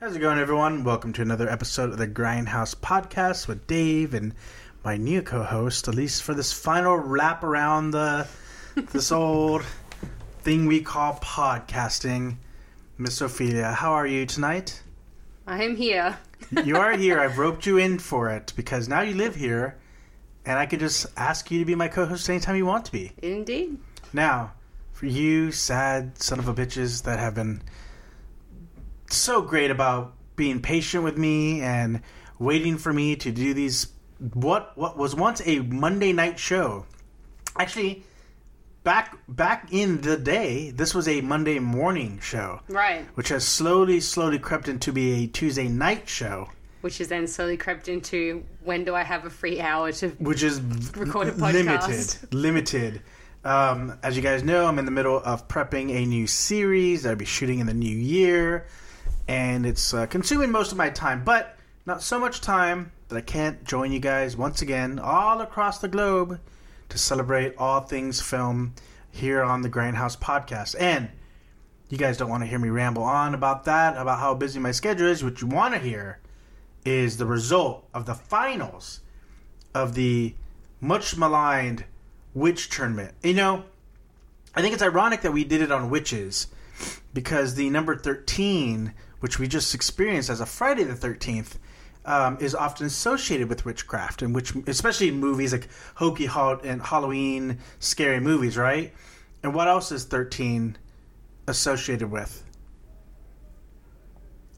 How's it going, everyone? Welcome to another episode of the Grindhouse Podcast with Dave and my new co-host, at least for this final wrap around the this old thing we call podcasting. Miss Ophelia, how are you tonight? I am here. You are here. I've roped you in for it because now you live here, and I could just ask you to be my co-host anytime you want to be. Indeed. Now, for you sad son of a bitches that have been so great about being patient with me and waiting for me to do these what what was once a Monday night show. Actually, back back in the day, this was a Monday morning show, Right. which has slowly slowly crept into be a Tuesday night show, Which has then slowly crept into when do I have a free hour to. which is Record a limited podcast. limited. Um, as you guys know, I'm in the middle of prepping a new series that I'll be shooting in the new year, and it's uh, consuming most of my time, but not so much time that I can't join you guys once again all across the globe to celebrate all things film here on the Grindhouse podcast. And you guys don't want to hear me ramble on about that, about how busy my schedule is. What you want to hear is the result of the finals of the much maligned witch tournament. You know, I think it's ironic that we did it on witches because the number 13, which we just experienced as a Friday the 13th, um, is often associated with witchcraft and which, especially in movies like hokey Hall and Halloween scary movies, right? And what else is 13 associated with?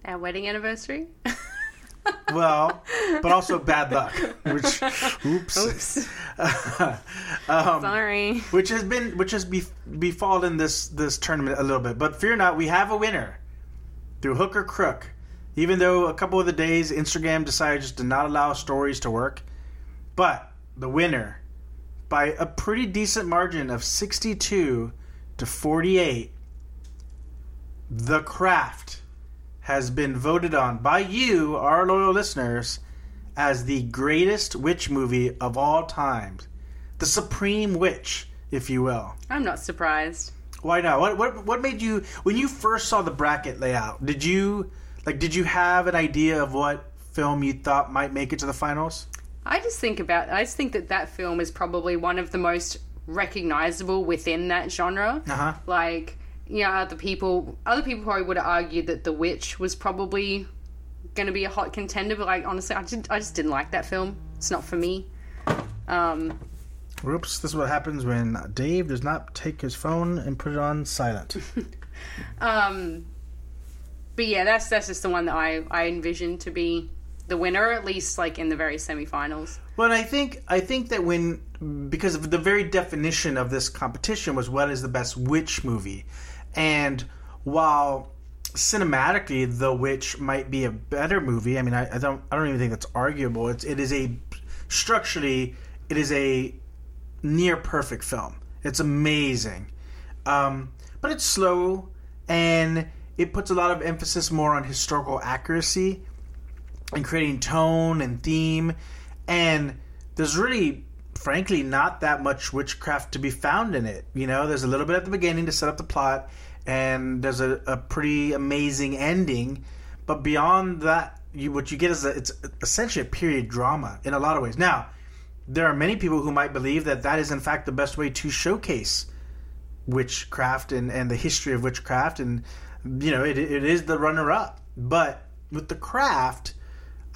Our wedding anniversary? Well, but also bad luck, which oops, Oops. um, Sorry. which has been which has be, befallen this this tournament a little bit. But fear not, we have a winner through hook or crook. Even though a couple of the days Instagram decided just to not allow stories to work, but the winner by a pretty decent margin of sixty-two to forty-eight, the craft has been voted on by you, our loyal listeners, as the greatest witch movie of all time. The Supreme Witch, if you will. I'm not surprised. Why not? What what what made you when you first saw the bracket layout? Did you like did you have an idea of what film you thought might make it to the finals? I just think about. I just think that that film is probably one of the most recognizable within that genre. Uh-huh. Like, you know, other people, other people probably would have argued that The Witch was probably going to be a hot contender, but like honestly, I just, I just didn't like that film. It's not for me. Um, Whoops, this is what happens when Dave does not take his phone and put it on silent. Um, but yeah, that's that's just the one that I I envision to be the winner, at least like in the very semifinals. Well, I think I think that when because of the very definition of this competition was what is the best witch movie, and while cinematically The Witch might be a better movie, I mean I, I don't I don't even think that's arguable. It's it is a structurally it is a near perfect film. It's amazing, um, but it's slow and it puts a lot of emphasis more on historical accuracy and creating tone and theme. And there's really, frankly, not that much witchcraft to be found in it. You know, there's a little bit at the beginning to set up the plot, and there's a, a pretty amazing ending. But beyond that, you, what you get is a, it's essentially a period drama in a lot of ways. Now, there are many people who might believe that that is in fact the best way to showcase witchcraft and, and the history of witchcraft and you know it, it is the runner up but with the craft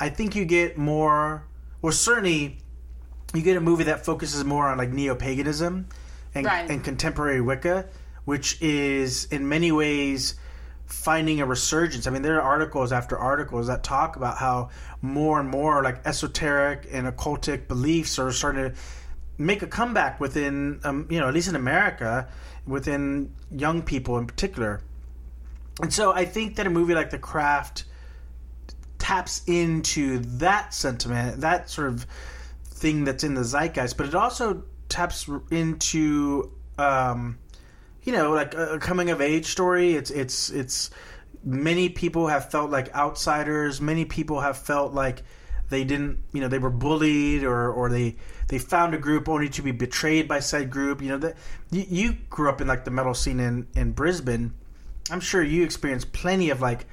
i think you get more or certainly you get a movie that focuses more on like neo-paganism and, Right. and contemporary wicca which is in many ways finding a resurgence. I mean there are articles after articles that talk about how more and more like esoteric and occultic beliefs are starting to make a comeback within um, you know at least in america within young people in particular. And so i think that a movie like the craft taps into that sentiment that sort of thing that's in the zeitgeist but it also taps into um, you know like a, coming of age story. It's it's it's many people have felt like outsiders. Many people have felt like they didn't you know they were bullied or or they they found a group only to be betrayed by said group. You know that you, you grew up in like the metal scene in in brisbane. I'm sure you experienced plenty of like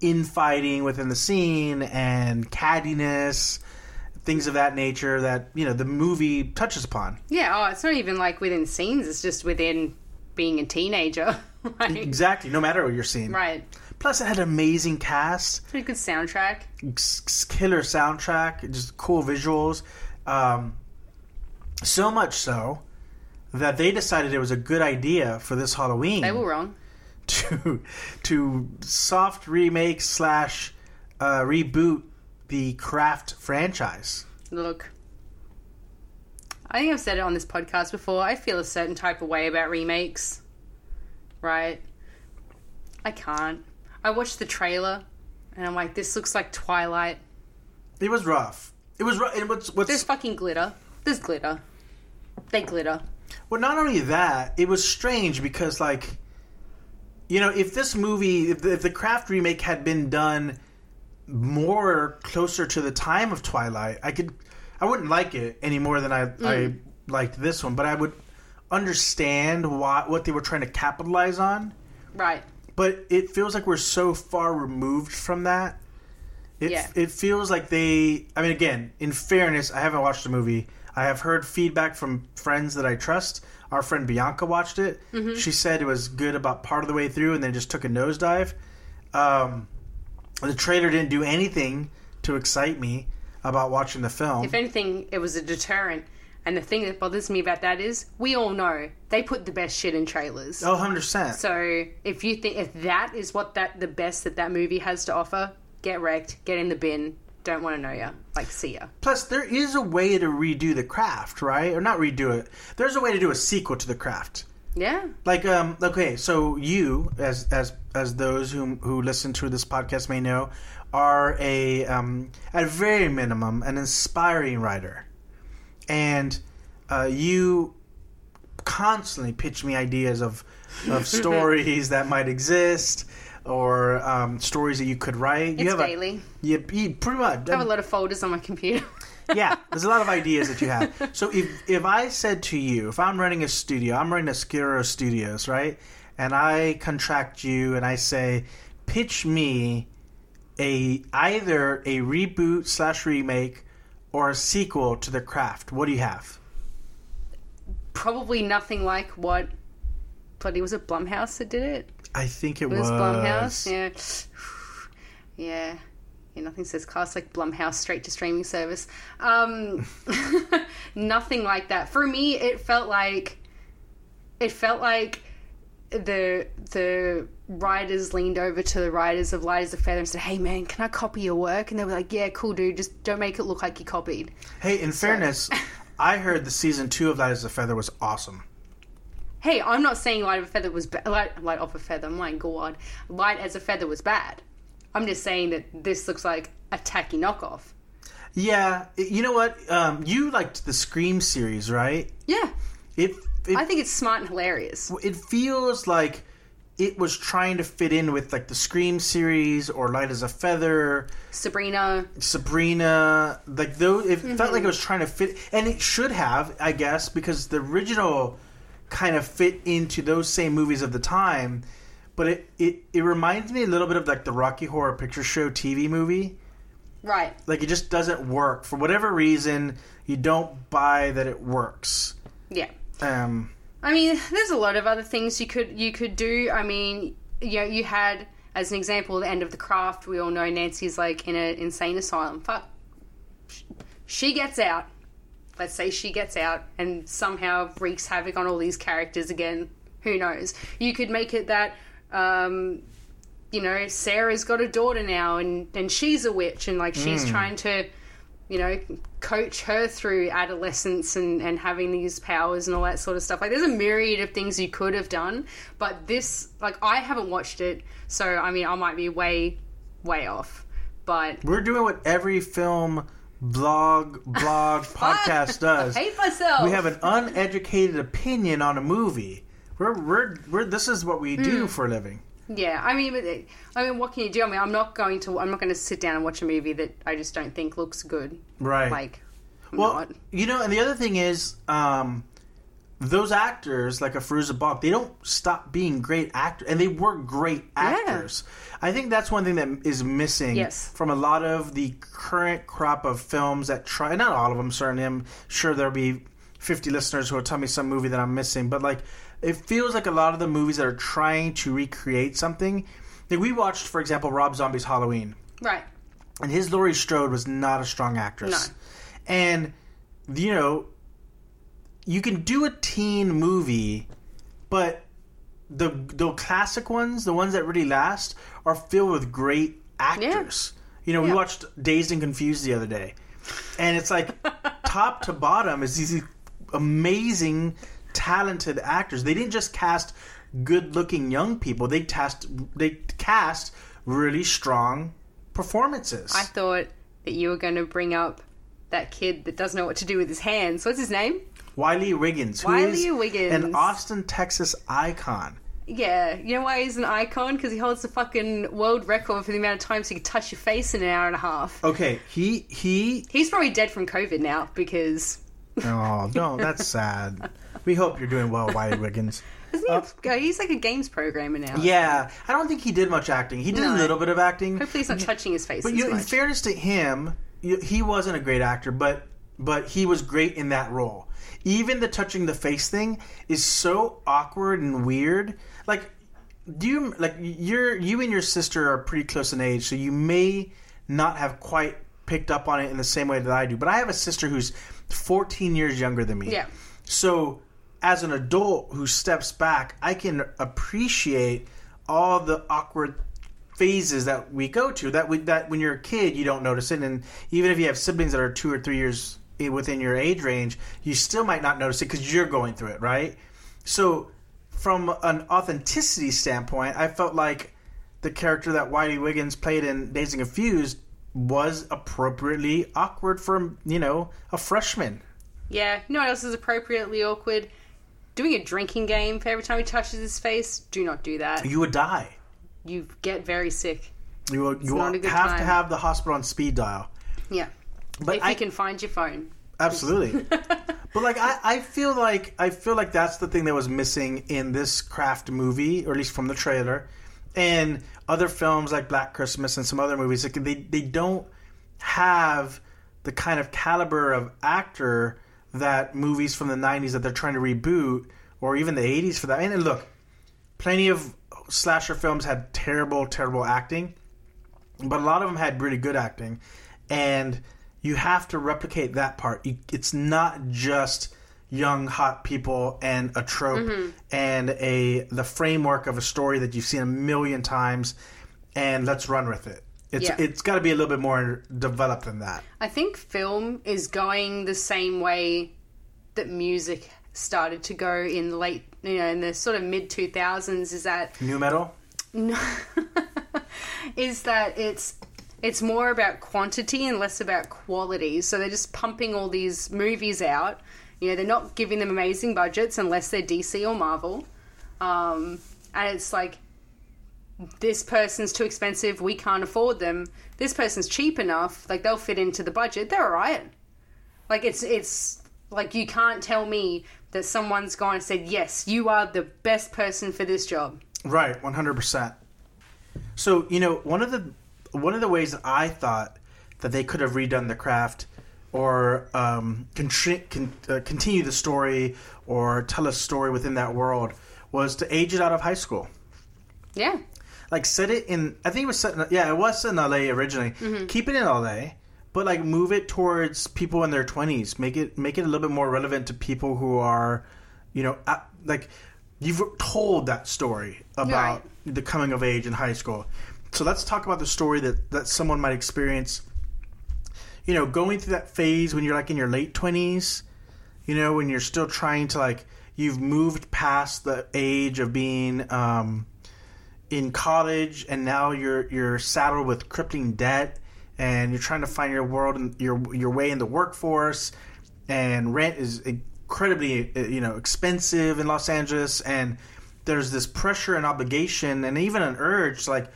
infighting within the scene and cattiness, things of that nature that you know the movie touches upon. Yeah, oh, it's not even like within scenes, it's just within being a teenager. like, Exactly, no matter what you're seeing. right. Plus, it had an amazing cast, Pretty good soundtrack. killer soundtrack, just cool visuals. Um, so much so that they decided it was a good idea for this Halloween They were wrong. to to soft remake slash uh, reboot the Craft franchise. Look. I think I've said it on this podcast before. I feel a certain type of way about remakes. Right? I can't. I watched the trailer and I'm like, this looks like Twilight. It was rough. It was rough. And what's what's There's fucking glitter. There's glitter. They glitter. Well, not only that, it was strange because, like, you know, if this movie, if the, if the Craft remake had been done more closer to the time of Twilight, I could, I wouldn't like it any more than I, I liked this one, but I would understand why what they were trying to capitalize on. Right. But it feels like we're so far removed from that. It, Yeah. it feels like they. I mean, again, in fairness, I haven't watched the movie. I have heard feedback from friends that I trust. Our friend Bianca watched it. She said it was good about part of the way through, and then just took a nosedive. Um, the trailer didn't do anything to excite me about watching the film. If anything, it was a deterrent. And the thing that bothers me about that is we all know they put the best shit in trailers. Oh, 100%. So if you think if that is what that the best that that movie has to offer, get wrecked, get in the bin. Don't want to know ya. Like see ya. Plus, there is a way to redo the craft, right? Or not redo it. There's a way to do a sequel to the craft. Yeah. Like, um, okay, so you, as as as those who who listen to this podcast may know, are a um, at very minimum an inspiring writer, and uh, you constantly pitch me ideas of of stories that might exist or um, stories that you could write. you It's have a- daily. you, you pretty much I have a lot of folders on my computer. yeah, there's a lot of ideas that you have. So if if I said to you, if I'm running a studio, I'm running a Skiro Studios, right? And I contract you and I say, pitch me a either a reboot slash remake or a sequel to The Craft. What do you have? Probably nothing like what bloody was it Blumhouse that did it? I think it, It was was Blumhouse. Yeah. Yeah. Yeah, nothing says class like Blumhouse straight to streaming service. Um, nothing like that. For me, it felt like it felt like the the writers leaned over to the writers of Light as a Feather and said, "Hey man, can I copy your work?" And they were like, "Yeah, cool, dude. Just don't make it look like you copied." Hey, in fairness, I heard the season two of Light as a Feather was awesome. Hey, I'm not saying Light of a Feather was ba- light, light off a feather. My God, Light as a Feather was bad. I'm just saying that this looks like a tacky knockoff. Yeah, you know what? Um, you liked the Scream series, right? Yeah, It it, I think it's smart and hilarious. it feels like it was trying to fit in with like the Scream series or Light as a Feather, Sabrina, Sabrina. Like those, it felt Mm-hmm. like it was trying to fit, and it should have, I guess, because the original kind of fit into those same movies of the time. But it, it, it reminds me a little bit of like the Rocky Horror Picture Show TV movie. right? Like it just doesn't work for whatever reason. You don't buy that it works. Yeah. Um, I mean, there's a lot of other things you could you could do. I mean, you know, you had as an example the end of the craft. We all know Nancy's like in an insane asylum. Fuck, she gets out. Let's say she gets out and somehow wreaks havoc on all these characters again. Who knows? You could make it that. Um, you know, Sarah's got a daughter now, and and she's a witch, and like she's trying to, you know, coach her through adolescence and and having these powers and all that sort of stuff. Like, there's a myriad of things you could have done, but this, like, I haven't watched it, so I mean, I might be way, way off, but we're doing what every film blog blog podcast does. hate myself. We have an uneducated opinion on a movie. We're, we're, we're this is what we Hmm. do for a living. Yeah, I mean, I mean, what can you do? I mean, I'm not going to, I'm not going to sit down and watch a movie that I just don't think looks good. Right. Like, I'm well, not. you know, and the other thing is, um, those actors like a Fairuza Balk, they don't stop being great actors, and they were great actors. I think that's one thing that is missing Yes. from a lot of the current crop of films that try. Not all of them, certainly. I'm sure there'll be 50 listeners who will tell me some movie that I'm missing, but like it feels like a lot of the movies that are trying to recreate something. Like we watched, for example, Rob Zombie's Halloween Right. and his Laurie Strode was not a strong actress. No. And you know, you can do a teen movie, but the the classic ones, the ones that really last, are filled with great actors. You know, we watched Dazed and Confused the other day, and it's like top to bottom is these amazing, talented actors. They didn't just cast good-looking young people; they cast they cast really strong performances. I thought that you were going to bring up that kid that doesn't know what to do with his hands. What's his name? Wiley Wiggins, who Wiley is Wiggins. an Austin, Texas icon. Yeah, you know why he's an icon? Because he holds the fucking world record for the amount of times he can touch your face in an hour and a half. Okay, he he. He's probably dead from COVID now because Oh no, that's sad. We hope you're doing well, Wiley Wiggins. isn't he? a- uh, he's like a games programmer now. Yeah, I don't think he did much acting. He did a little bit of acting, Hopefully, he's not touching his face but you, in fairness to him, he wasn't a great actor, but but he was great in that role. Even the touching the face thing is so awkward and weird. Like, do you like you're you and your sister are pretty close in age, so you may not have quite picked up on it in the same way that I do. But I have a sister who's 14 years younger than me. Yeah. So, as an adult who steps back, I can appreciate all the awkward phases that we go to. That we, that when you're a kid, you don't notice it, and even if you have siblings that are two or three years within your age range, you still might not notice it because you're going through it, right? So, from an authenticity standpoint, I felt like the character that Wiley Wiggins played in Dazed and Confused was appropriately awkward for you know a freshman. Yeah, know what else is appropriately awkward? Doing a drinking game for every time he touches his face. Do not do that. You would die. You get very sick. You will, you will have to have the hospital on speed dial. Yeah. But if I you can find your phone. absolutely. but like I, I feel like I feel like that's the thing that was missing in this craft movie, or at least from the trailer, and other films like Black Christmas and some other movies. Like they they don't have the kind of caliber of actor that movies from the '90s that they're trying to reboot, or even the '80s for that. And look, plenty of slasher films had terrible, terrible acting, but a lot of them had really good acting, and you have to replicate that part. It's not just young, hot people and a trope mm-hmm. and a the framework of a story that you've seen a million times, and let's run with it. It's Yeah. it's got to be a little bit more developed than that. I think film is going the same way that music started to go in the late, you know, in the sort of mid 2000s is that Nu metal. No, is that it's it's more about quantity and less about quality. So they're just pumping all these movies out. You know, they're not giving them amazing budgets unless they're DC or Marvel. Um, and it's like this person's too expensive, we can't afford them. This person's cheap enough, like they'll fit into the budget. They're alright. Like it's it's like you can't tell me that someone's gone and said, Yes, you are the best person for this job. Right, one hundred percent. So you know one of the one of the ways that I thought that they could have redone the craft or um, contri- con- uh, continue the story or tell a story within that world was to age it out of high school. Yeah. Like set it in. I think it was set. In, yeah, it was set in L.A. originally. Keep it in L.A. But like move it towards people in their twenties. Make it make it a little bit more relevant to people who are, you know, at, like you've told that story about the coming of age in high school. So let's talk about the story that that someone might experience. You know, going through that phase when you're like in your late twenties. You know, when you're still trying to like you've moved past the age of being. Um, in college and now you're you're saddled with crippling debt and you're trying to find your world and your your way in the workforce and rent is incredibly uh, you know expensive in Los Angeles and there's this pressure and obligation and even an urge to like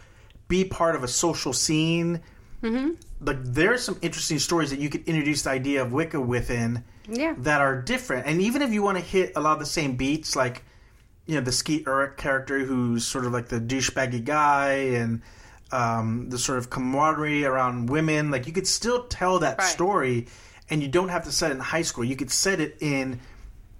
be part of a social scene mm-hmm. like there are some interesting stories that you could introduce the idea of Wicca within Yeah. that are different. And even if you want to hit a lot of the same beats, like you know the Skeet Ulrich character, who's sort of like the douchebaggy guy, and um, the sort of camaraderie around women, like you could still tell that Right. story, and you don't have to set it in high school. You could set it in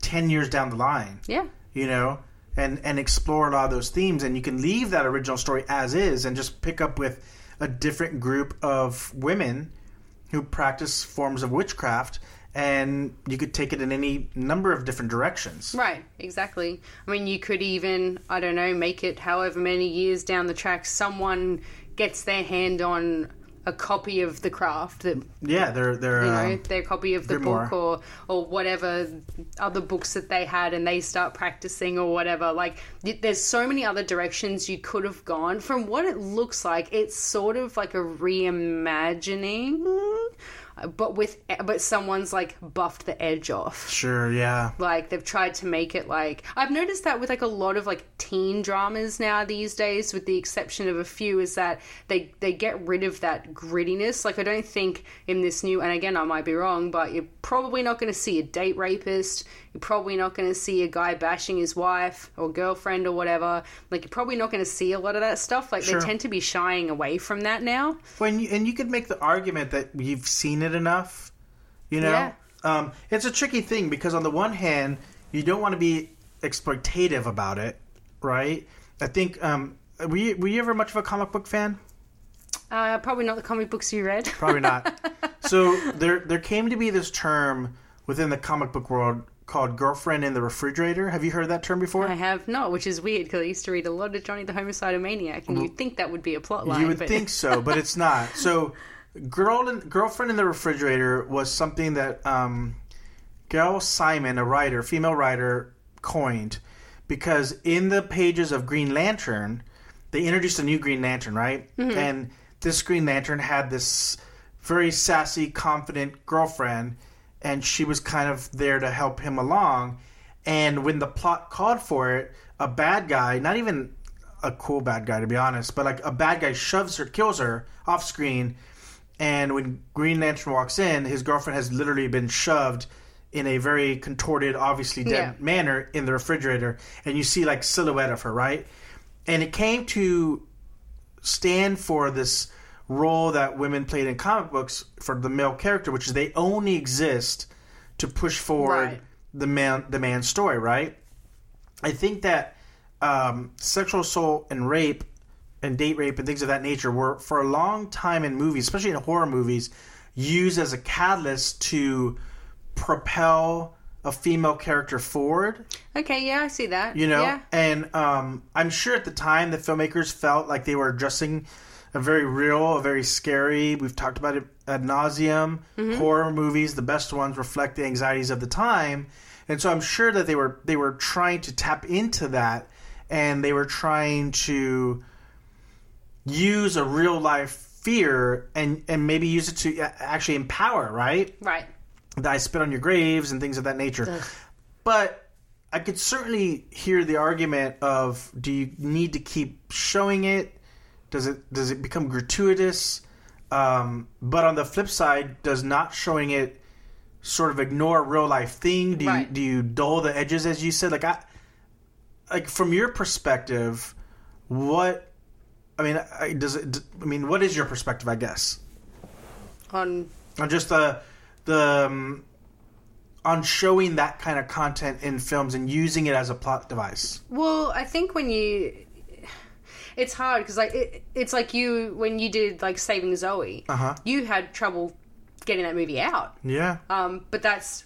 ten years down the line Yeah. you know, and and explore a lot of those themes, and you can leave that original story as is, and just pick up with a different group of women who practice forms of witchcraft, and you could take it in any number of different directions. Right, exactly. I mean, you could even, I don't know, make it however many years down the track, someone gets their hand on a copy of the craft that Yeah, they're they're you know um, their copy of the book or or whatever other books that they had and they start practicing or whatever like there's so many other directions you could have gone from what it looks like it's sort of like a reimagining but with but someone's like buffed the edge off sure, yeah, like they've tried to make it like I've noticed that with like a lot of like teen dramas now these days, with the exception of a few, is that they they get rid of that grittiness. Like I don't think in this new, and again I might be wrong, but you're probably not going to see a date rapist. Probably not going to see a guy bashing his wife or girlfriend or whatever. Like you're probably not going to see a lot of that stuff. Like Sure. they tend to be shying away from that now. when you, and you could make the argument that you've seen it enough, you know. Yeah. Um, it's a tricky thing because on the one hand, you don't want to be exploitative about it, right? I think. Um, were you, were you ever much of a comic book fan? Uh, probably not the comic books you read. Probably not. so there there came to be this term within the comic book world called girlfriend in the refrigerator. Have you heard that term before? I have not, which is weird because I used to read a lot of Johnny the Homicidal Maniac, and you'd think that would be a plot line. you would but... think so, but it's not. So girl in, girlfriend in the refrigerator was something that um, Gail Simone, a writer, female writer, coined because in the pages of Green Lantern, they introduced a new Green Lantern, right? And this Green Lantern had this very sassy, confident girlfriend, and she was kind of there to help him along. And when the plot called for it, a bad guy, not even a cool bad guy to be honest, but like a bad guy shoves her, kills her off screen. And when Green Lantern walks in, his girlfriend has literally been shoved in a very contorted, obviously dead Yeah. manner in the refrigerator, and you see like silhouette of her, right? And it came to stand for this role that women played in comic books for the male character, which is they only exist to push forward Right. the man the man's story, right? I think that um, sexual assault and rape and date rape and things of that nature were for a long time in movies, especially in horror movies, used as a catalyst to propel a female character forward Okay, yeah, I see that. you know yeah. and um, i'm sure at the time the filmmakers felt like they were addressing a very real a very scary we've talked about it ad nauseum mm-hmm. horror movies the best ones reflect the anxieties of the time and so i'm sure that they were they were trying to tap into that and they were trying to use a real life fear and and maybe use it to uh, actually empower right right. that I spit on your graves and things of that nature. But I could certainly hear the argument of do you need to keep showing it? Does it does it become gratuitous? Um, but on the flip side, does not showing it sort of ignore a real life thing? Do you Right. do you dull the edges as you said? Like I like from your perspective, what I mean, I, does it? I mean, what is your perspective? I guess On on just the the um, on showing that kind of content in films and using it as a plot device. well, I think when you, it's hard because like it, it's like you when you did like Saving Zoe, Uh-huh. you had trouble getting that movie out. Yeah, Um, but that's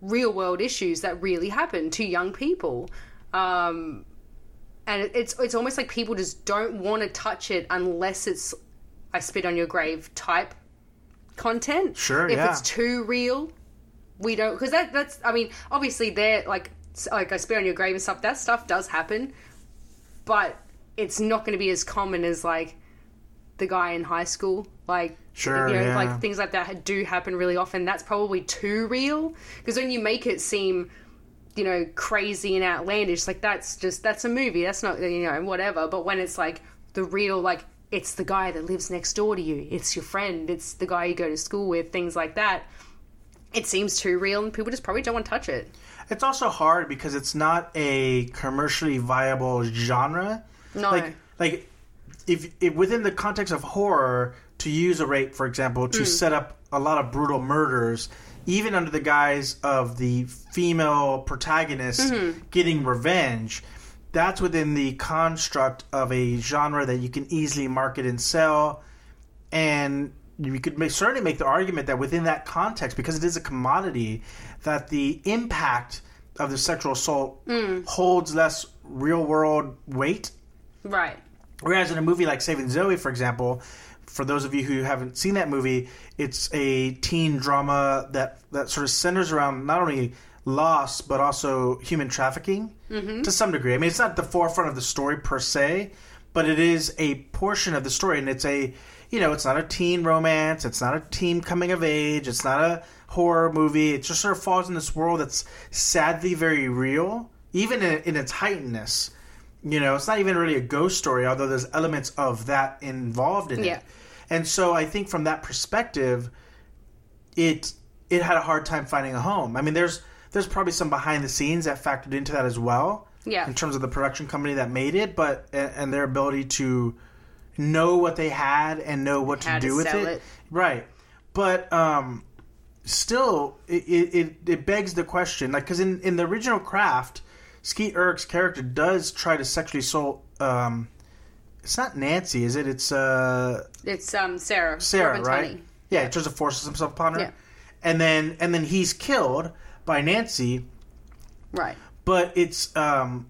real world issues that really happen to young people. Um, and it, it's it's almost like people just don't want to touch it unless it's I spit on your grave type content. Sure, If yeah. it's too real, we don't because that that's I mean obviously they're like like I spit on your grave and stuff. That stuff does happen, but it's not going to be as common as like the guy in high school. Like Sure, you know, yeah. like things like that do happen really often. That's probably too real because when you make it seem, you know, crazy and outlandish, like that's just that's a movie. That's not you know whatever. But when it's like the real, like it's the guy that lives next door to you, it's your friend, it's the guy you go to school with, things like that. It seems too real, and people just probably don't want to touch it. It's also hard because it's not a commercially viable genre. No. Like, like if, if within the context of horror, to use a rape, for example, to hmm. set up a lot of brutal murders, even under the guise of the female protagonist mm-hmm. getting revenge, that's within the construct of a genre that you can easily market and sell. And you could make, certainly make the argument that within that context, because it is a commodity, that the impact of the sexual assault hmm. holds less real world weight Right. Whereas in a movie like Saving Zoe, for example, for those of you who haven't seen that movie, it's a teen drama that that sort of centers around not only loss but also human trafficking mm-hmm. to some degree. I mean, it's not the forefront of the story per se, but it is a portion of the story, and it's a you know, it's not a teen romance, it's not a teen coming of age, it's not a horror movie. It just sort of falls in this world that's sadly very real, even in, in its heightenedness. You know, it's not even really a ghost story, although there's elements of that involved in Yeah. it. And so I think from that perspective, it it had a hard time finding a home. I mean, there's there's probably some behind the scenes that factored into that as well, Yeah. in terms of the production company that made it, but and, their ability to know what they had and know what How to to do with sell it. it. right? But um, still, it, it, it, it begs the question, like, because in, in the original craft, Skeet Ulrich's character does try to sexually assault. Um, it's not Nancy, is it? It's uh, It's um Sarah. Sarah, Robin right? Tunney. Yeah, he tries to forces himself upon her, Yeah. and then and then he's killed by Nancy. Right. But it's um,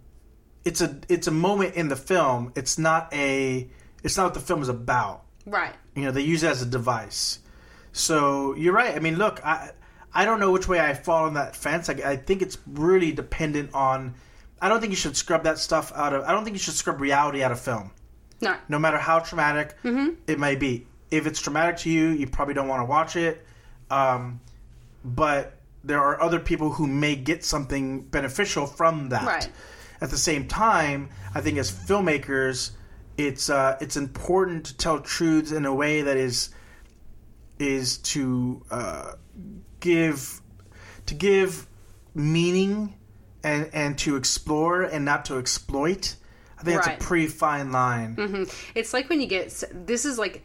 it's a it's a moment in the film. It's not a it's not what the film is about. Right. You know, they use it as a device. So you're right. I mean, look, I I don't know which way I fall on that fence. I, I think it's really dependent on. I don't think you should scrub that stuff out of. I don't think you should scrub reality out of film, No. no matter how traumatic it may be. If it's traumatic to you, you probably don't want to watch it. Um, but there are other people who may get something beneficial from that. Right. At the same time, I think as filmmakers, it's uh, it's important to tell truths in a way that is is to uh, give to give meaning and and to explore and not to exploit. I think Right. it's a pretty fine line. It's like when you get this is like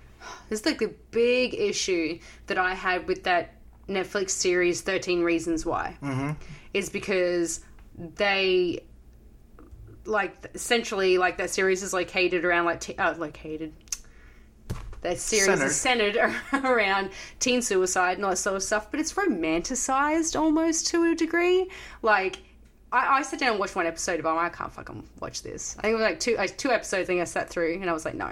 this is like the big issue that I had with that Netflix series 13 Reasons Why. Mm-hmm. Is because they like essentially like that series is located around like te- uh, located that series is centered around teen suicide and all that sort of stuff, but it's romanticized almost to a degree. Like, I, I sat down and watched one episode, of, but I can't fucking watch this. I think it was like two, like two episodes. I think I sat through, and I was like, no.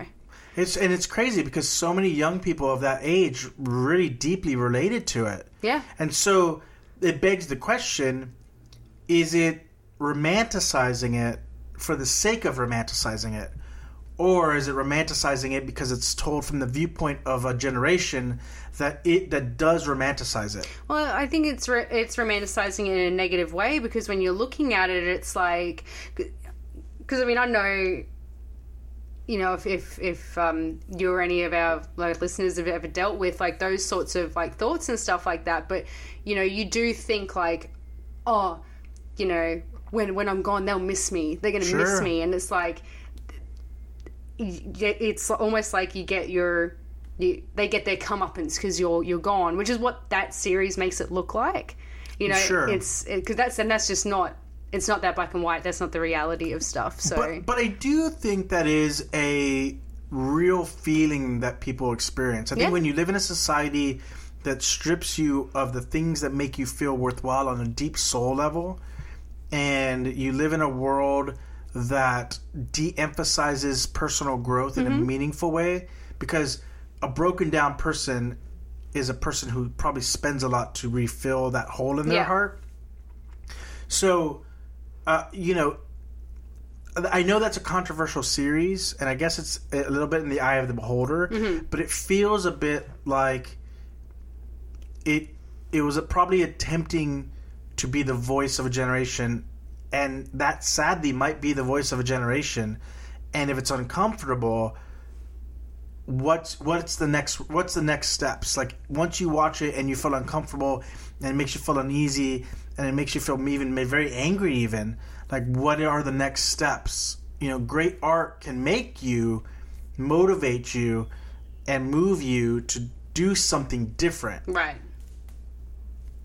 It's and it's crazy because so many young people of that age really deeply related to it. Yeah, And so it begs the question is it romanticizing it for the sake of romanticizing it? Or is it romanticizing it because it's told from the viewpoint of a generation that it that does romanticize it? Well, I think it's re- it's romanticizing it in a negative way because when you're looking at it, it's like, because I mean, I know, you know, if if if um, you or any of our like listeners have ever dealt with like those sorts of like thoughts and stuff like that, but you know, you do think like, oh, you know, when when I'm gone, they'll miss me. They're gonna miss me, and it's like, it's almost like you get your you, they get their comeuppance because you're you're gone, which is what that series makes it look like. You know, Sure. it's because that's and that's just not it's not that black and white. That's not the reality of stuff. So But but I do think that is a real feeling that people experience. I think Yeah. when you live in a society that strips you of the things that make you feel worthwhile on a deep soul level, and you live in a world that de-emphasizes personal growth in a meaningful way, because a broken down person is a person who probably spends a lot to refill that hole in their Yeah. heart. So, uh, you know, I know that's a controversial series, and I guess it's a little bit in the eye of the beholder, but it feels a bit like it. It was probably attempting to be the voice of a generation, and that sadly might be the voice of a generation. And if it's uncomfortable, what's what's the next what's the next steps like once you watch it and you feel uncomfortable and it makes you feel uneasy and it makes you feel even very angry even like what are the next steps you know great art can make you motivate you and move you to do something different Right.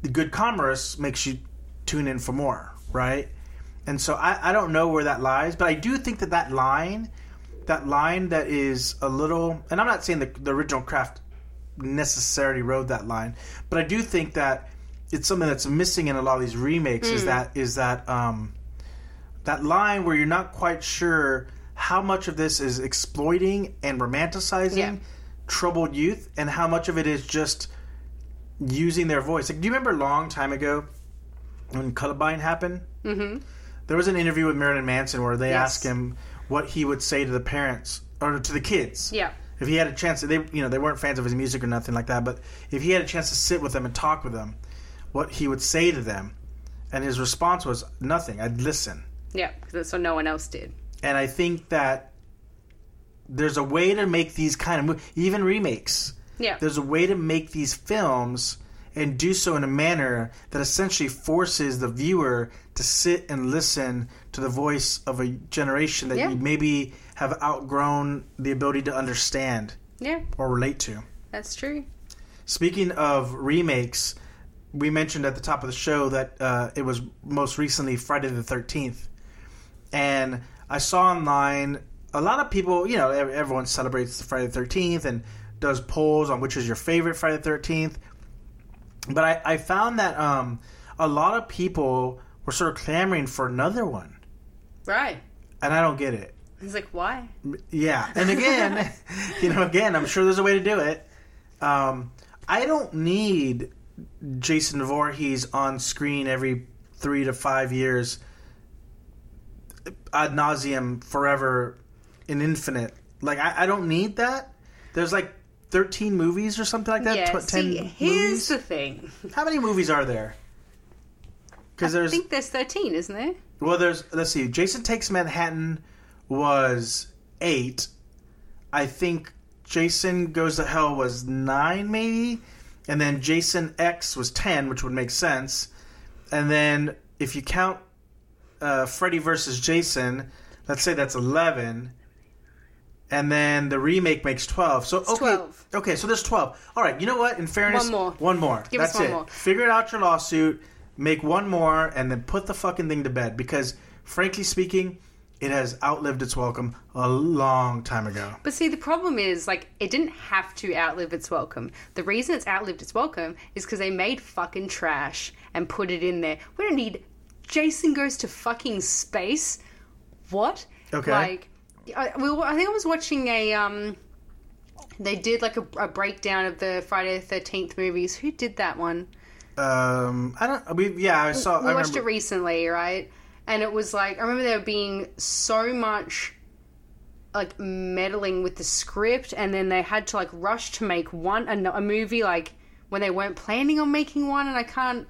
the good commerce makes you tune in for more, right? And so I, I don't know where that lies, but I do think that that line, that line that is a little, and I'm not saying the, the original craft necessarily rode that line, but I do think that it's something that's missing in a lot of these remakes is that is that um, that line where you're not quite sure how much of this is exploiting and romanticizing Yeah. troubled youth and how much of it is just using their voice. Like, do you remember a long time ago when Columbine happened? Mm-hmm. There was an interview with Marilyn Manson where they Yes. asked him what he would say to the parents or to the kids. Yeah. If he had a chance, they you know they weren't fans of his music or nothing like that, but if he had a chance to sit with them and talk with them, what he would say to them, and his response was nothing. I'd listen. Yeah. That's no one else did. And I think that there's a way to make these kind of movies, even remakes. Yeah. There's a way to make these films and do so in a manner that essentially forces the viewer to sit and listen to the voice of a generation that Yeah. you maybe have outgrown the ability to understand Yeah. or relate to. That's true. Speaking of remakes, we mentioned at the top of the show that uh, it was most recently Friday the 13th. And I saw online a lot of people, you know, everyone celebrates Friday the 13th and does polls on which is your favorite Friday the 13th. But I, I found that um, a lot of people were sort of clamoring for another one. Right. And I don't get it. It's like, why? Yeah, and again, you know, again, I'm sure there's a way to do it. Um, I don't need Jason Voorhees on screen every three to five years, ad nauseum, forever, in infinite. Like, I, I don't need that. There's like 13 movies or something like that. yeah. tw- 10 See, here's movies. the thing. How many movies are there? Because there's I think there's 13, isn't there? well, there's let's see. Jason Takes Manhattan was eight. I think Jason Goes to Hell was nine, maybe, and then Jason X was ten, which would make sense. And then if you count uh, Freddy versus Jason, let's say that's eleven. And then the remake makes twelve. So okay, 12. okay, so there's twelve. All right, you know what? In fairness, One more. One more. Give That's one it. more. Figure it out your lawsuit, make one more, and then put the fucking thing to bed. Because frankly speaking, it has outlived its welcome a long time ago. But see, the problem is, like, it didn't have to outlive its welcome. The reason it's outlived its welcome is because they made fucking trash and put it in there. We don't need Jason goes to fucking space. What? Okay. Like, I, we, I think I was watching a um. They did like a, a breakdown of the Friday the Thirteenth movies. Who did that one? Um, I don't. We yeah, I saw. we I watched it recently, right? And it was like I remember there being so much like meddling with the script, and then they had to like rush to make one a, a movie like when they weren't planning on making one, and I can't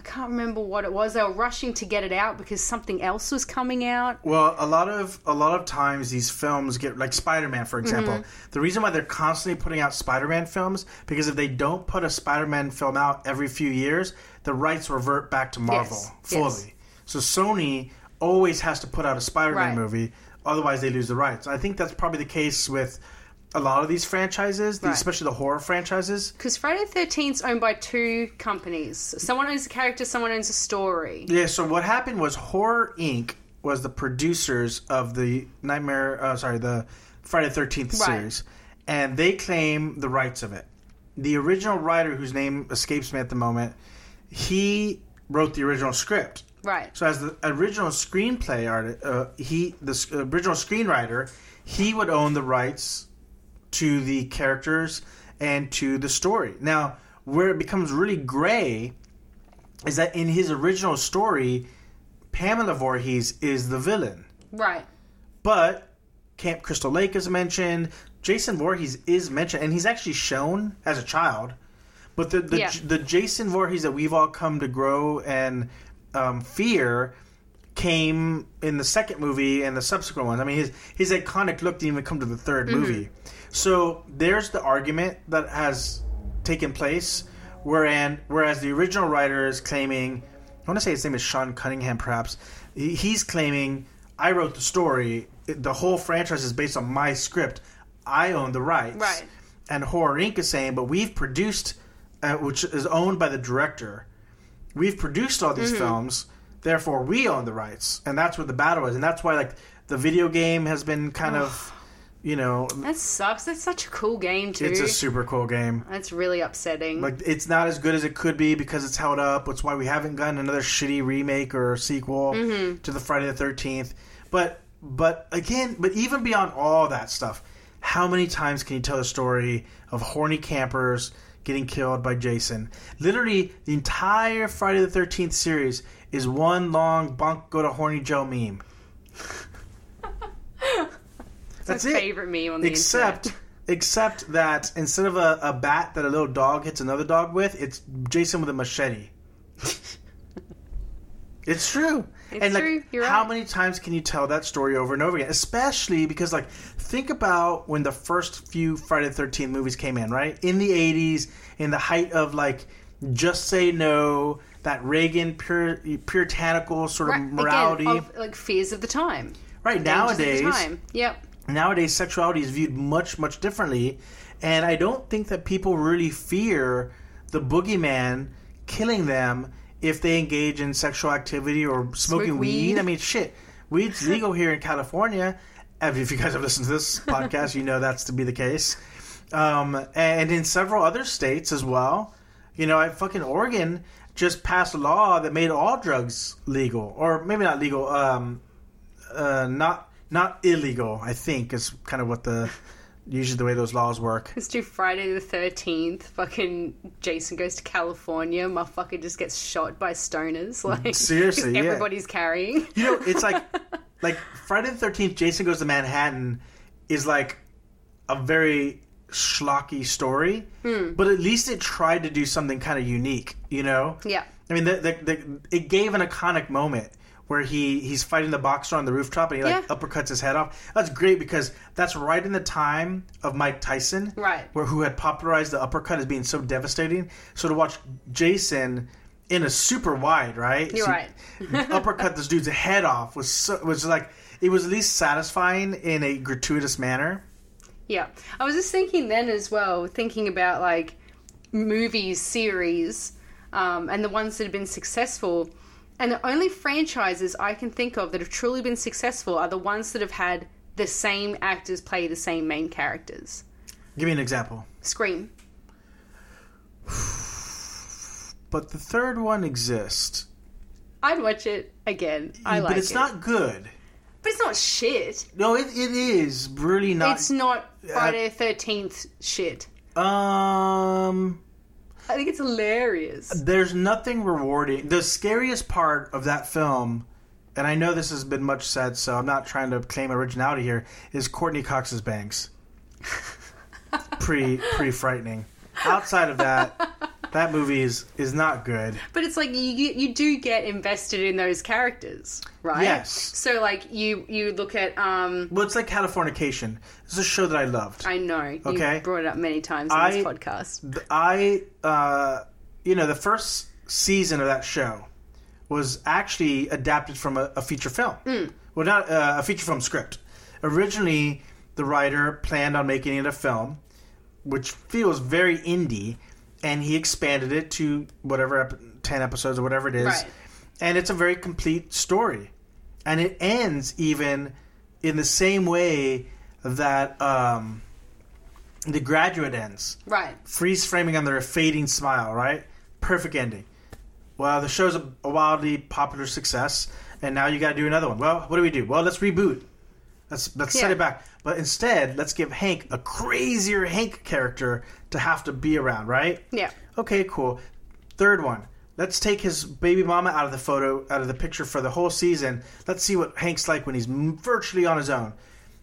I can't remember what it was. They were rushing to get it out because something else was coming out. Well, a lot of a lot of times these films get like Spider-Man, for example. Mm-hmm. The reason why they're constantly putting out Spider-Man films because if they don't put a Spider-Man film out every few years, the rights revert back to Marvel Yes, fully. yes. So Sony always has to put out a Spider-Man Right. movie, otherwise they lose the rights. I think that's probably the case with a lot of these franchises, Right. especially the horror franchises. Because Friday the 13th is owned by two companies. Someone owns a character, someone owns a story. Yeah, so what happened was Horror Inc. was the producers of the Nightmare, uh, sorry, the Friday the 13th Right. series, and they claim the rights of it. The original writer, whose name escapes me at the moment, he wrote the original script. Right. So as the original screenplay artist, uh, he the original screenwriter, he would own the rights to the characters and to the story. Now, where it becomes really gray is that in his original story, Pamela Voorhees is the villain, Right. but Camp Crystal Lake is mentioned. Jason Voorhees is mentioned, and he's actually shown as a child. But the the, Yeah. the Jason Voorhees that we've all come to grow and um, fear came in the second movie and the subsequent ones. I mean, his his iconic look didn't even come to the 3rd movie. So there's the argument that has taken place, wherein whereas the original writer is claiming, I want to say his name is Sean Cunningham, perhaps he's claiming I wrote the story. The whole franchise is based on my script. I own the rights. Right. And Horror Inc. is saying, but we've produced, uh, which is owned by the director. We've produced all Mm-hmm. these films, therefore we own the rights, and that's what the battle is, and that's why like the video game has been kind of, you know, That sucks. That's such a cool game too. it's a super cool game. That's really upsetting. Like it's not as good as it could be because it's held up. That's why we haven't gotten another shitty remake or sequel Mm-hmm. to the Friday the Thirteenth. But but again, but even beyond all that stuff, how many times can you tell the story of horny campers getting killed by Jason? Literally, the entire Friday the Thirteenth series is one long bunk go to horny Joe meme. That's my it. favorite meme on the Except, internet. except that instead of a, a bat that a little dog hits another dog with, it's Jason with a machete. it's true. It's and like, true. You're how right. many times can you tell that story over and over again? Especially because, like, think about when the first few Friday the Thirteenth movies came in, right? In the '80s, in the height of like, just say no, that Reagan pure, puritanical sort of Right, morality. Again, of, like fears of the time. right the nowadays, time. Yep. Nowadays sexuality is viewed much much differently and i don't think that people really fear the boogeyman killing them if they engage in sexual activity or smoking weed. weed. i mean shit weed's legal here in california if you guys have listened to this podcast you know that's to be the case um, and in several other states as well you know I fucking oregon just passed a law that made all drugs legal or maybe not legal um, uh, not not illegal. I think is kind of what the usually the way those laws work. Let's do Friday the 13th. Fucking Jason goes to California. Motherfucker just gets shot by stoners. Mm, like Seriously, yeah. everybody's carrying. You know, it's like like Friday the Thirteenth. Jason goes to Manhattan is like a very schlocky story, hmm. but at least it tried to do something kind of unique. You know, Yeah. I mean, the, the, the, it gave an iconic moment where he he's fighting the boxer on the rooftop and he like Yeah. uppercuts his head off. That's great because that's right in the time of Mike Tyson, Right. Where who had popularized the uppercut as being so devastating. So to watch Jason in a super wide, right? You're So- right. uppercut this dude's head off was so, was like it was at least satisfying in a gratuitous manner. Yeah. I was just thinking then as well, thinking about like movies, series, um, and the ones that have been successful. And the only franchises I can think of that have truly been successful are the ones that have had the same actors play the same main characters. Give me an example. Scream. But the third one exists, I'd watch it again. I like it. but it's it. not good. But it's not shit. No, it, it is really not. It's not Friday the Thirteenth shit. Um, I think it's hilarious. there's nothing rewarding. The scariest part of that film, and I know this has been much said, so I'm not trying to claim originality here, is Courteney Cox's bangs. pretty pretty frightening. Outside of that, that movie is is not good. But it's like you you do get invested in those characters, right? Yes. So like you you look at um Well, it's like Californication. This is a show that I loved. I know you Okay. brought it up many times on this podcast. I, uh, you know, the first season of that show was actually adapted from a, a feature film. Well, not uh, a feature film script. Originally, the writer planned on making it a film, which feels very indie, and he expanded it to whatever ep- ten episodes or whatever it is, Right. and it's a very complete story, and it ends even in the same way that um, the graduate ends Right. freeze framing on their fading smile, right? Perfect ending. Well, the show's a, a wildly popular success, and now you got to do another one. Well, what do we do? Well, let's reboot. Let's let's set it back. But instead, let's give Hank a crazier Hank character to have to be around, right? Yeah. Okay, cool. Third one. Let's take his baby mama out of the photo, out of the picture for the whole season. Let's see what Hank's like when he's virtually on his own.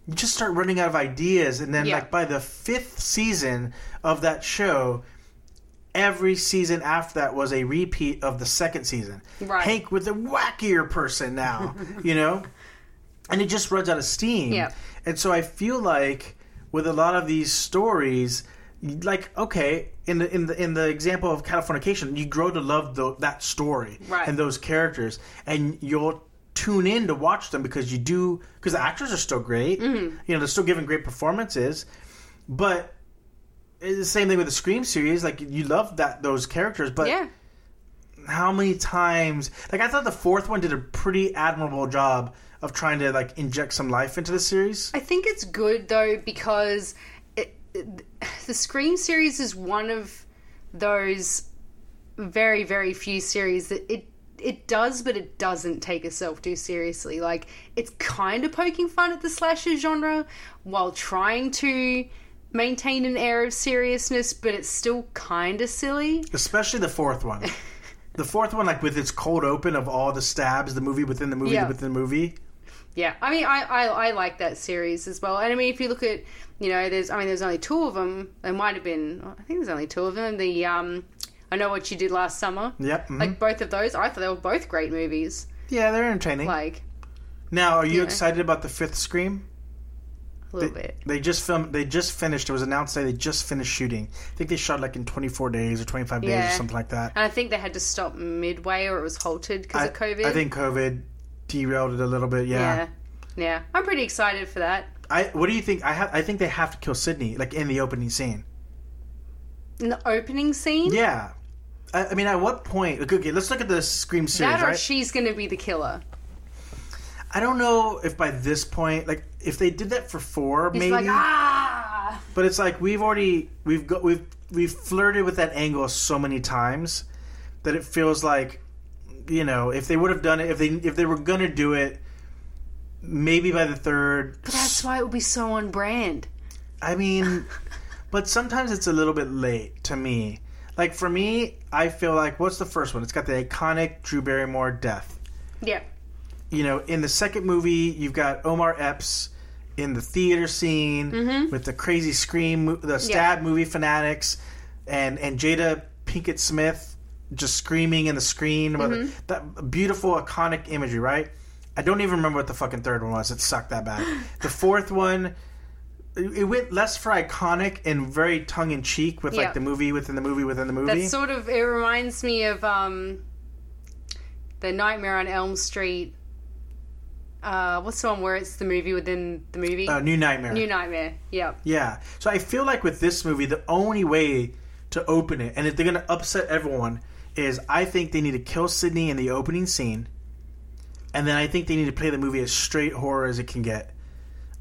You just start running out of ideas, and then Yeah. like by the fifth season of that show, every season after that was a repeat of the second season. Right. Hank with a wackier person now, you know, and it just runs out of steam. Yeah. And so I feel like with a lot of these stories, like okay, in the in the in the example of Californication, you grow to love the, that story Right. and those characters, and you'll tune in to watch them because you do because the actors are still great. Mm-hmm. You know, they're still giving great performances, but. It's the same thing with the Scream series. Like you love that those characters, but yeah. how many times like i thought the fourth one did a pretty admirable job of trying to like inject some life into the series I think it's good though because it, it, the Scream series is one of those very very few series that it it does but it doesn't take itself too seriously. Like it's kind of poking fun at the slasher genre while trying to maintain an air of seriousness, but it's still kind of silly. especially the fourth one the fourth one like with its cold open of all the stabs the movie within the movie Yeah. within the movie Yeah, I mean, I, I I like that series as well. And I mean, if you look at, you know, there's I mean, there's only two of them. There might have been, I think there's only two of them. The um, I know what you did last summer. yep mhm. Like both of those, I thought they were both great movies. yeah they're entertaining Like now are you yeah. excited about the fifth scream a little they, bit. they just filmed they just finished it was announced that they just finished shooting i think they shot like in 24 days or 25 days or something like that And I think they had to stop midway or it was halted because of COVID. I think covid derailed it a little bit Yeah. yeah, I'm pretty excited for that. I what do you think? I have I think they have to kill Sidney like in the opening scene. In the opening scene, Yeah, I, I mean, at what point? Okay, okay, let's look at the Scream series, that or right? she's going to be the killer. I don't know if by this point, like, if they did that for four, He's maybe. like ah. but it's like we've already we've got we've we've flirted with that angle so many times that it feels like, you know, if they would have done it, if they if they were gonna do it, maybe by the third. But that's why it would be so on brand. I mean, but sometimes it's a little bit late to me. Like for me, I feel like what's the first one? It's got the iconic Drew Barrymore death. Yeah. You know, in the second movie, you've got Omar Epps in the theater scene Mm-hmm. with the crazy scream, the stab movie fanatics, and and Jada Pinkett Smith just screaming in the screen. about Mm-hmm. That beautiful, iconic imagery, right? I don't even remember what the fucking third one was. It sucked that bad. The fourth one, it went less for iconic and very tongue in cheek with Yeah. like the movie within the movie within the movie. That's sort of. It reminds me of um, the Nightmare on Elm Street. Uh, what's the one where it's the movie within the movie? uh, New Nightmare. New Nightmare. Yeah. Yeah. So I feel like with this movie, the only way to open it, and if they're going to upset everyone, is I think they need to kill Sidney in the opening scene, and then I think they need to play the movie as straight horror as it can get.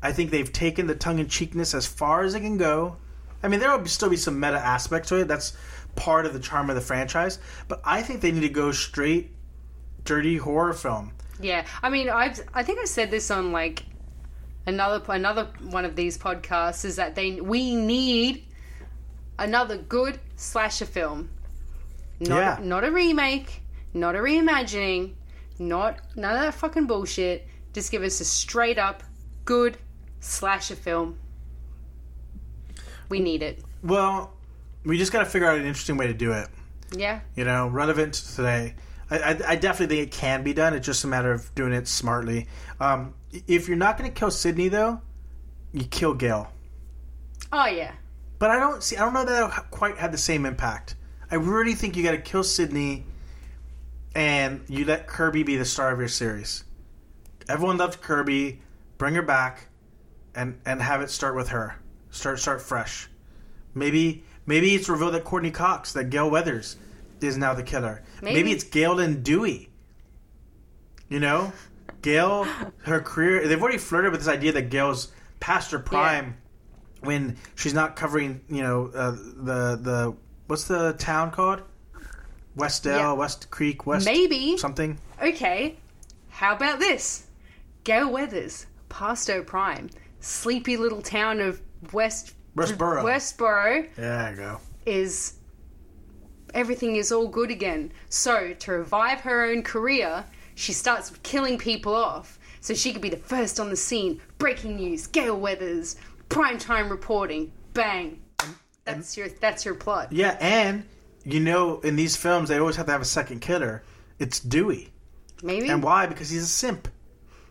I think they've taken the tongue in cheekness as far as it can go. I mean, there will still be some meta aspect to it. That's part of the charm of the franchise. But I think they need to go straight, dirty horror film. Yeah. I mean, I've. I think I said this on like another another one of these podcasts is that they we need another good slasher film. Not Yeah. not a remake, not a reimagining, not none of that fucking bullshit. Just give us a straight up good slasher film. We need it. Well, we just got to figure out an interesting way to do it. Yeah. you know, relevant to today. I, I, I definitely think it can be done. It's just a matter of doing it smartly. Um, if you're not going to kill Sidney, though, you kill Gale. Oh yeah. But I don't see. I don't know that quite have the same impact. I really think you got to kill Sidney, and you let Kirby be the star of your series. Everyone loved Kirby. Bring her back, and and have it start with her. Start start fresh. Maybe maybe it's revealed that Courteney Cox, that Gale Weathers, is now the killer. Maybe, Maybe. it's Gale and Dewey. You know, Gale, her career. They've already flirted with this idea that Gale's past her prime when she's not covering, you know, uh, the the what's the town called? Westdale, Yeah. West Creek, West Maybe. something. Okay, how about this? Gale Weathers, Pasto prime, sleepy little town of West Westboro. Westboro There you go. is everything is all good again. So to revive her own career, she starts killing people off, so she could be the first on the scene. Breaking news: Gale Weathers, primetime reporting. Bang. That's your that's your plot. Yeah, and you know, in these films, they always have to have a second killer. It's Dewey, Maybe. and why? Because he's a simp.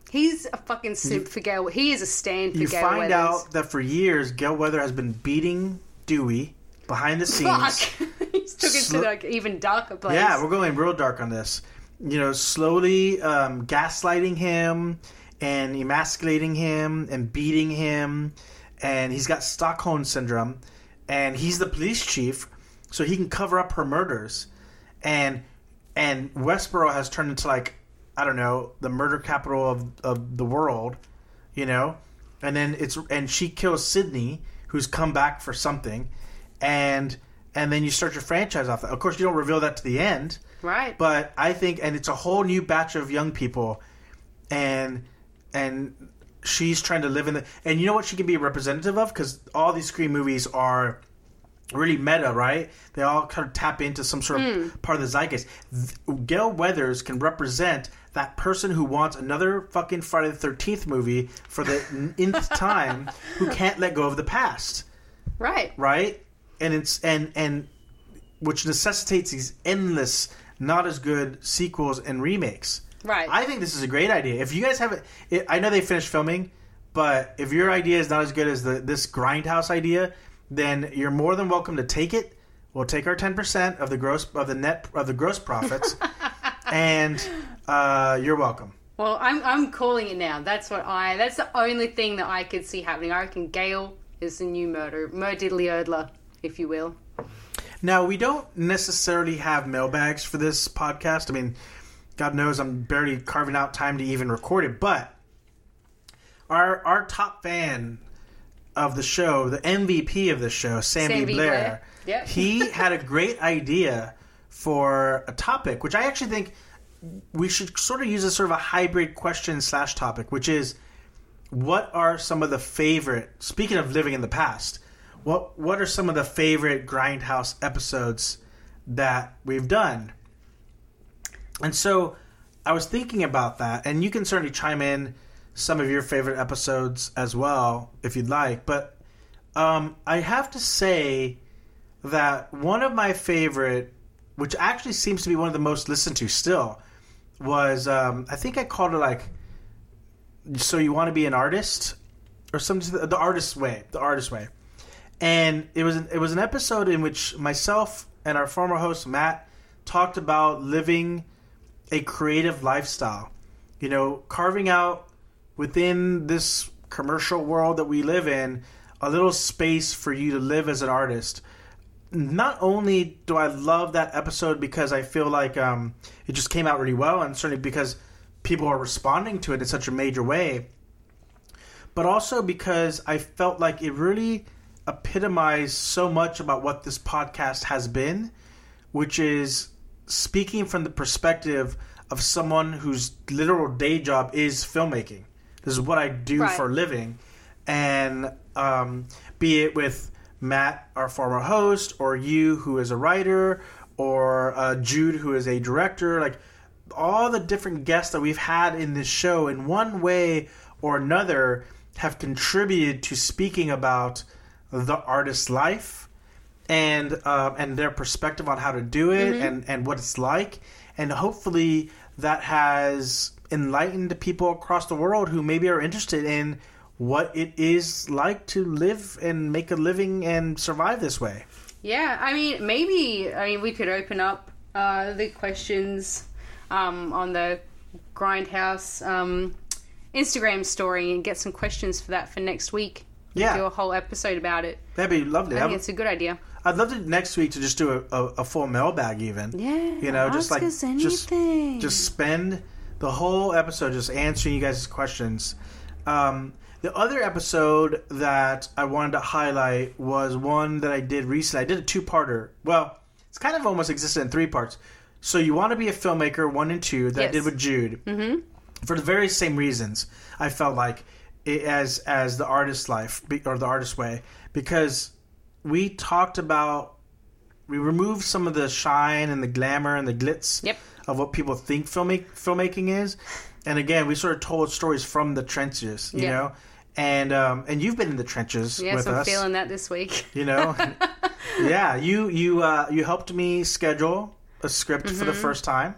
He's a fucking simp for Gale. He is a stand for You Gale find Weathers. out that for years, Gale Weather has been beating Dewey behind the scenes. Fuck. He's took it Slo- to like even darker place. Yeah, we're going real dark on this. You know, slowly um, gaslighting him and emasculating him and beating him, and he's got Stockholm syndrome, and he's the police chief, so he can cover up her murders, and and Westboro has turned into like I don't know the murder capital of of the world, you know, and then it's and she kills Sidney, who's come back for something, and and then you start your franchise off. That. Of course, you don't reveal that to the end, right. but I think, and it's a whole new batch of young people, and and she's trying to live in the. And you know what she can be representative of because all these screen movies are really meta, right? They all kind of tap into some sort of hmm. part of the zeitgeist. Gale Weathers can represent that person who wants another fucking Friday the Thirteenth movie for the nth time, who can't let go of the past right. right? And it's and and which necessitates these endless, not as good sequels and remakes. Right. I think this is a great idea. If you guys haven't, it, I know they finished filming, but if your idea is not as good as the this Grindhouse idea, then you're more than welcome to take it. We'll take our ten percent of the gross of the net of the gross profits, and uh, you're welcome. Well, I'm I'm calling it now. That's what I. That's the only thing that I could see happening. I reckon Gale is the new murder, Murdiddly if you will. Now we don't necessarily have mailbags for this podcast. I mean, God knows I'm barely carving out time to even record it, but our our top fan of the show, the MVP of the show, Sammy, Sammy Blair, Blair. Yep. he had a great idea for a topic, which I actually think we should sort of use as sort of a hybrid question slash topic, which is what are some of the favorite speaking of living in the past what what are some of the favorite grindhouse episodes that we've done and so i was thinking about that and you can certainly chime in some of your favorite episodes as well if you'd like but um, i have to say that one of my favorite which actually seems to be one of the most listened to still was um, i think i called it like so you want to be an artist? Or something the, the artist way the artist way. And it was an, it was an episode in which myself and our former host Matt talked about living a creative lifestyle. You know carving out within this commercial world that we live in a little space for you to live as an artist. Not only do I love that episode because I feel like um, it just came out really well, and certainly because people are responding to it in such a major way, but also because I felt like it really epitomized so much about what this podcast has been, which is speaking from the perspective of someone whose literal day job is filmmaking. This is what I do Right. for a living, and um, be it with Matt, our former host, or you, who is a writer, or uh, Jude, who is a director, like all the different guests that we've had in this show, in one way or another, have contributed to speaking about the artist's life and uh, and their perspective on how to do it and and what it's like, and hopefully that has enlightened people across the world who maybe are interested in what it is like to live and make a living and survive this way. Yeah, I mean, maybe I mean we could open up uh, the questions um, on the Grindhouse um, Instagram story and get some questions for that for next week. Yeah. do a whole episode about it. That'd be lovely. I think it's a good idea. I'd love to next week to just do a, a, a full mailbag even. Yeah, You know, just like us just anything. just spend the whole episode just answering you guys' questions. Um, the other episode that I wanted to highlight was one that I did recently. I did a two-parter. Well, it's kind of almost existed in three parts. So you want to be a filmmaker, one and two, that I did with Jude. Mm-hmm. For the very same reasons, I felt like it, as as the artist's life or the artist way, because we talked about we removed some of the shine and the glamour and the glitz Yep. of what people think filmmak- filmmaking is. And again, we sort of told stories from the trenches, you Yeah. know. And um, and you've been in the trenches Yes, with I'm us, feeling that this week. you know. yeah, you you uh, you helped me schedule a script for the Mm-hmm. first time.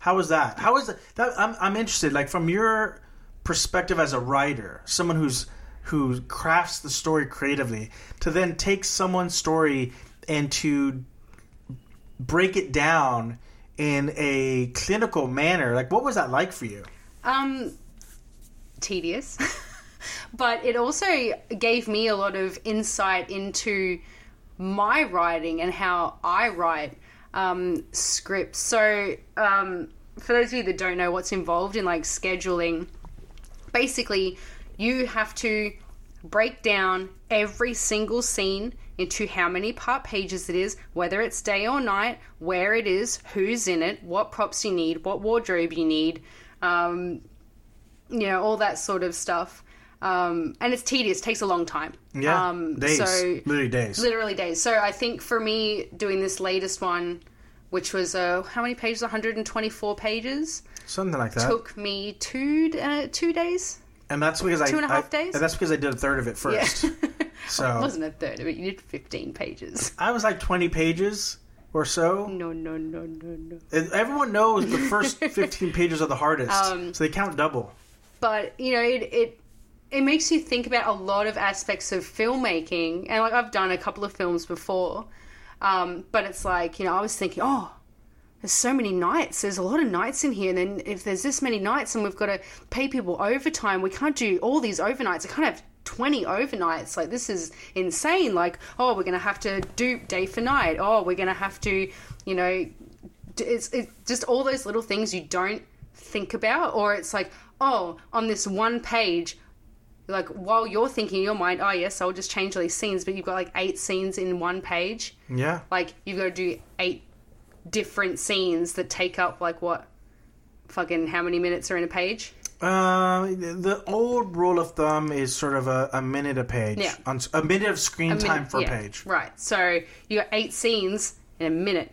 How was that? How was that? that I'm I'm interested. Like from your perspective as a writer, someone who's who crafts the story creatively, to then take someone's story and to break it down in a clinical manner. Like, what was that like for you? Um, tedious, but it also gave me a lot of insight into my writing and how I write um, scripts. So, um, for those of you that don't know what's involved in like scheduling, basically, you have to break down every single scene into how many part pages it is, whether it's day or night, where it is, who's in it, what props you need, what wardrobe you need, um, you know, all that sort of stuff. Um, and it's tedious, takes a long time. Yeah, Um, days, So literally days. literally days. So I think for me doing this latest one, which was uh, how many pages? 124 pages. Something like that. Took me two uh, two days. And that's because I two and a half I- days? And that's because I did a third of it first. Yeah. So it wasn't a third of it. You did 15 pages. I was like twenty pages or so. No, no, no, no, no. And everyone knows the first fifteen pages are the hardest, Um, so they count double. But you know, it it it makes you think about a lot of aspects of filmmaking, and like I've done a couple of films before, um, but it's like you know I was thinking, oh, there's so many nights. There's a lot of nights in here, and then if there's this many nights, and we've got to pay people overtime, we can't do all these overnights. I can't have 20 overnights. Like this is insane. Like oh, we're gonna have to do day for night. Oh, we're gonna have to, you know, it's it's just all those little things you don't think about, or it's like oh, on this one page like while you're thinking in your mind, oh yes, I'll just change all these scenes, but you've got like eight scenes in one page. Yeah, Like you've got to do eight different scenes that take up like what, fucking how many minutes are in a page? uh, the old rule of thumb is sort of a, a minute a page. Yeah. on a minute of screen minute- time for yeah, a page. Right. So you got eight scenes in a minute.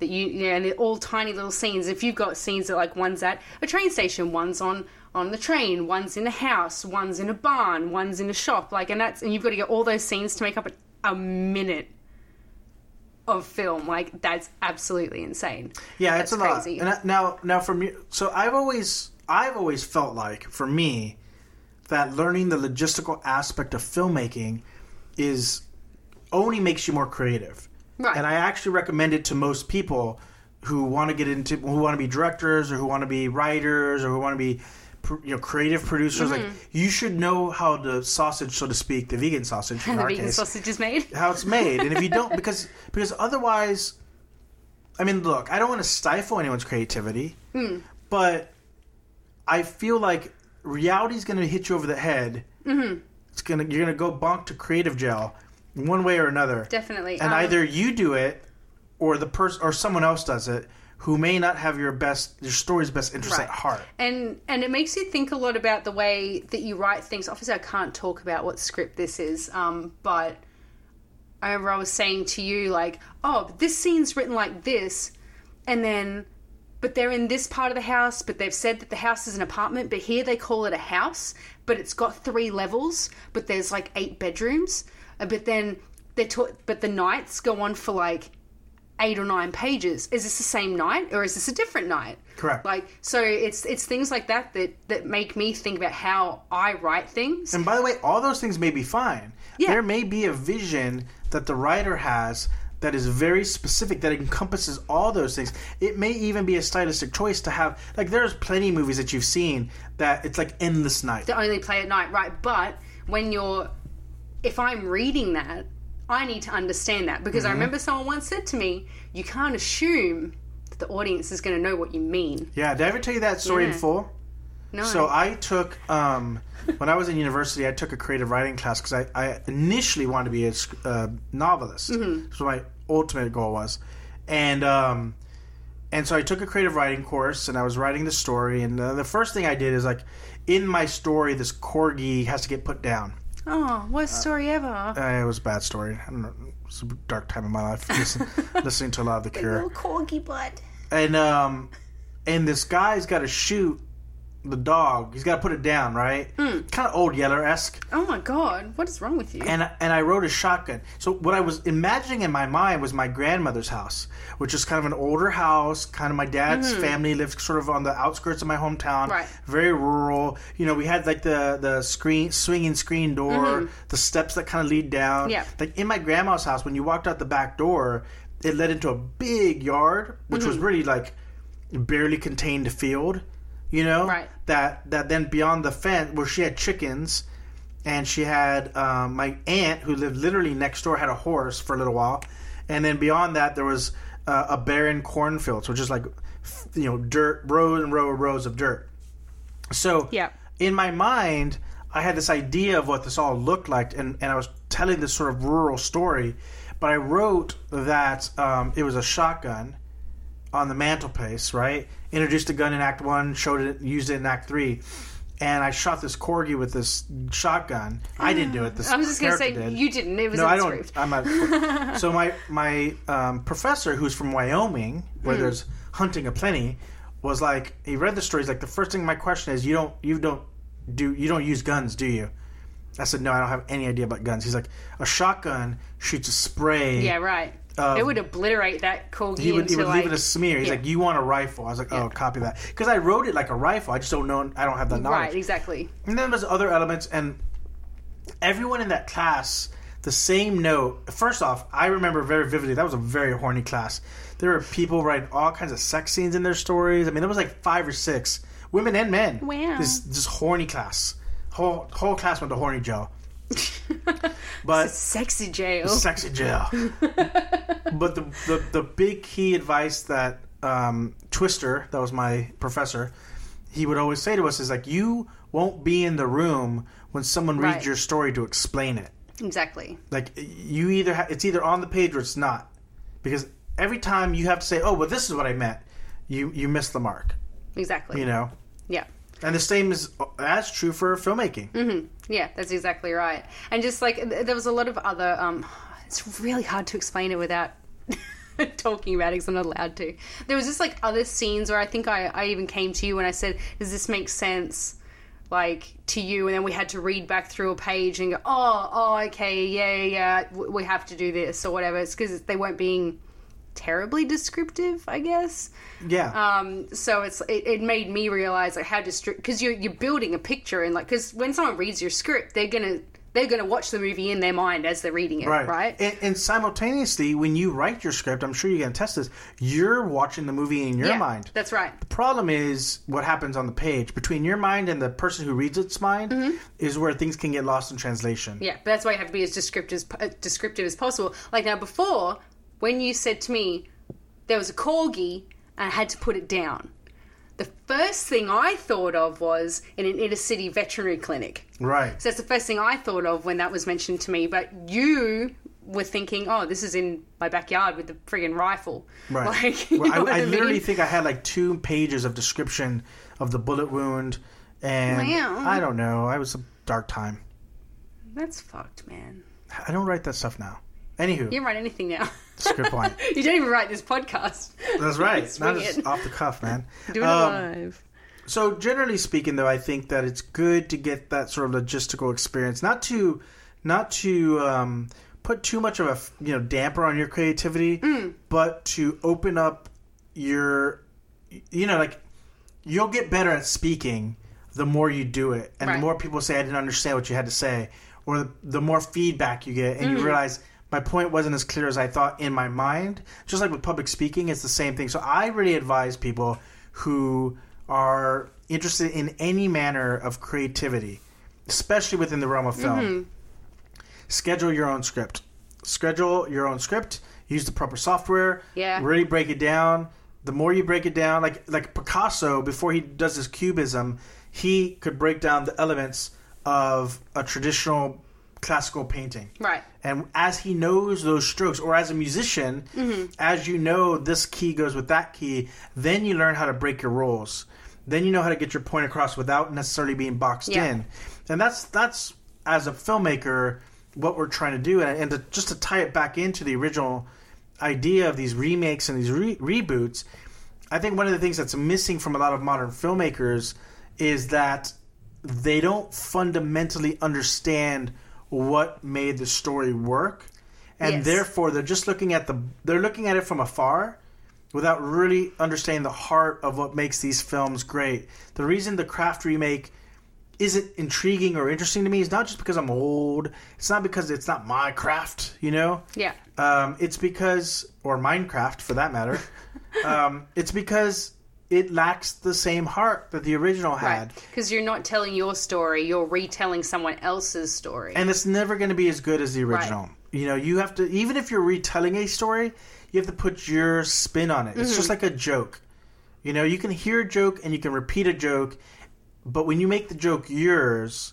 That you, know, and they're all tiny little scenes. If you've got scenes that like one's at a train station, one's on on the train, one's in a house, one's in a barn, one's in a shop, like, and that's and you've got to get all those scenes to make up a, a minute of film. Like that's absolutely insane. Yeah, it's a That's lot. crazy. And now, now for me, so I've always, I've always felt like, for me, that learning the logistical aspect of filmmaking is only makes you more creative. Right. And I actually recommend it to most people who want to get into, who want to be directors or who want to be writers or who want to be, you know, creative producers. Mm-hmm. Like, you should know how the sausage, so to speak, the vegan sausage in the our vegan case, sausage is made. how it's made. And if you don't, because because otherwise, I mean, look, I don't want to stifle anyone's creativity, but I feel like reality's going to hit you over the head. Mm-hmm. It's gonna you're gonna go bonk to creative jail, one way or another. Definitely. And Um, either you do it, or the person or someone else does it, who may not have your best your story's best interest Right. at heart. and and it makes you think a lot about the way that you write things. Obviously, I can't talk about what script this is, um, but I remember I was saying to you like, oh, but this scene's written like this, and then. But they're in this part of the house, but they've said that the house is an apartment, but here they call it a house, but it's got three levels, but there's like eight bedrooms. Uh, But then they're taught, but the nights go on for like eight or nine pages. Is this the same night or is this a different night? Correct. Like so, it's it's things like that that that make me think about how I write things. And by the way, all those things may be fine. Yeah. There may be a vision that the writer has that is very specific, that encompasses all those things. It may even be a stylistic choice to have, like, there's plenty of movies that you've seen that it's like endless night. to only play at night, right? But when you're, if I'm reading that, I need to understand that because Mm-hmm. I remember someone once said to me, "You can't assume that the audience is going to know what you mean." Yeah, did I ever tell you that story in Yeah. full? No, So I took, um, when I was in university, I took a creative writing class because I, I initially wanted to be a uh, novelist. Mm-hmm. What my ultimate goal was, and um, and so I took a creative writing course and I was writing the story. And uh, the first thing I did is like, in my story, this corgi has to get put down. Oh, worst story ever. Uh, it was a bad story. I don't know. It was a dark time in my life listen, listening to a lot of The Cure Little corgi butt. and um and this guy's got to shoot the dog. He's got to put it down, right? Hmm. Kind of old Yeller esque. Oh my god, what is wrong with you? And and I rode a shotgun. So what I was imagining in my mind was my grandmother's house, which is kind of an older house. Kind of my dad's hmm. family lived sort of on the outskirts of my hometown, Right. Very rural. You know, we had like the the screen swinging screen door, mm-hmm. the steps that kind of lead down. Yeah. Like in my grandma's house, when you walked out the back door, it led into a big yard, which mm-hmm. was really like barely contained field. You know, Right. That that then beyond the fence where she had chickens and she had um, my aunt who lived literally next door had a horse for a little while, and then beyond that there was uh, a barren cornfield, so just like you know dirt, rows and row and rows of dirt. So Yeah. in my mind, I had this idea of what this all looked like, and, and I was telling this sort of rural story, but I wrote that um, it was a shotgun on the mantelpiece, right? Introduced a gun in Act One, showed it, used it in Act Three, and I shot this corgi with this shotgun. I didn't do it. This I was just gonna say did. you didn't. It was No, I don't. script. I'm not. so my my um, professor, who's from Wyoming, where Hmm. there's hunting aplenty, was like he read the story. He's like the first thing my question is you don't you don't do you don't use guns, do you? I said no, I don't have any idea about guns. He's like a shotgun shoots a spray. Yeah, right. Um, it would obliterate that corgi He would, he would like leave it a smear. He's yeah. like, "You want a rifle?" I was like, "Oh, copy that," because I wrote it like a rifle. I just don't know. I don't have that knowledge. right, exactly. And then there's other elements, and everyone in that class, the same note. First off, I remember very vividly that was a very horny class. There were people writing all kinds of sex scenes in their stories. I mean, there was like five or six women and men. Wow. This this horny class. Whole whole class went to horny jail. But Sexy jail. sexy jail. but the, the the big key advice that um, Twister, that was my professor, he would always say to us is like, you won't be in the room when someone reads Right. your story to explain it. Exactly. Like you either ha- it's either on the page or it's not, because every time you have to say, oh, well, this is what I meant, you you miss the mark. Exactly. You know. Yeah. And the same is as true for filmmaking. Mm-hmm. Yeah, that's exactly right. And just like there was a lot of other. Um, it's really hard to explain it without talking about it because I'm not allowed to. There was just like other scenes where I think I, I even came to you and I said, "Does this make sense?" Like to you, and then we had to read back through a page and go, "Oh, oh, okay, yeah, yeah, yeah, we have to do this or whatever." It's because they weren't being terribly descriptive, I guess. Yeah. Um, so it's it, it made me realize like how distri because you're you're building a picture and like because when someone reads your script, they're gonna they're gonna watch the movie in their mind as they're reading it, right? Right. And, and simultaneously, when you write your script, I'm sure you're going to test this. You're watching the movie in your yeah, mind. That's right. The problem is what happens on the page between your mind and the person who reads its mind Mm-hmm. is where things can get lost in translation. Yeah, but that's why you have to be as descriptive as, uh, descriptive as possible. Like now, before when you said to me there was a corgi and I had to put it down. The first thing I thought of was in an inner city veterinary clinic. Right. So that's the first thing I thought of when that was mentioned to me. But you were thinking, oh, this is in my backyard with the friggin' rifle. Right. Like, Well, what I, I mean? literally think I had like two pages of description of the bullet wound, and Wow. I don't know. I was a dark time. That's fucked, man. I don't write that stuff now. Anywho, You write anything now. script line. you don't even write this podcast. That's right. Not just it. off the cuff, man. Do it Um, live. So generally speaking, though, I think that it's good to get that sort of logistical experience, not to, not to um, put too much of a you know damper on your creativity, Mm. but to open up your, you know, like you'll get better at speaking the more you do it, and Right. the more people say I didn't understand what you had to say, or the, the more feedback you get, and Mm. you realize. My point wasn't as clear as I thought in my mind. Just like with public speaking, it's the same thing. So I really advise people who are interested in any manner of creativity, especially within the realm of film, Mm-hmm. schedule your own script. Schedule your own script. Use the proper software. Yeah. Really break it down. The more you break it down, like like Picasso, before he does his cubism, he could break down the elements of a traditional classical painting. Right. And as he knows those strokes, or as a musician, mm-hmm. as you know this key goes with that key, then you learn how to break your rules. Then you know how to get your point across without necessarily being boxed Yeah. in. And that's that's as a filmmaker what we're trying to do. And, and to, just to tie it back into the original idea of these remakes and these re- reboots, I think one of the things that's missing from a lot of modern filmmakers is that they don't fundamentally understand what made the story work, and Yes. therefore they're just looking at the they're looking at it from afar without really understanding the heart of what makes these films great. The reason the Craft remake isn't intriguing or interesting to me is not just because I'm old. It's not because it's not my craft, you know. Yeah. Um, it's because, or Minecraft for that matter, um, it's because it lacks the same heart that the original had. Right. Because you're not telling your story, you're retelling someone else's story. And it's never going to be as good as the original. You know, you have to, even if you're retelling a story, you have to put your spin on it. It's just mm-hmm. like a joke. You know, you can hear a joke and you can repeat a joke, but when you make the joke yours,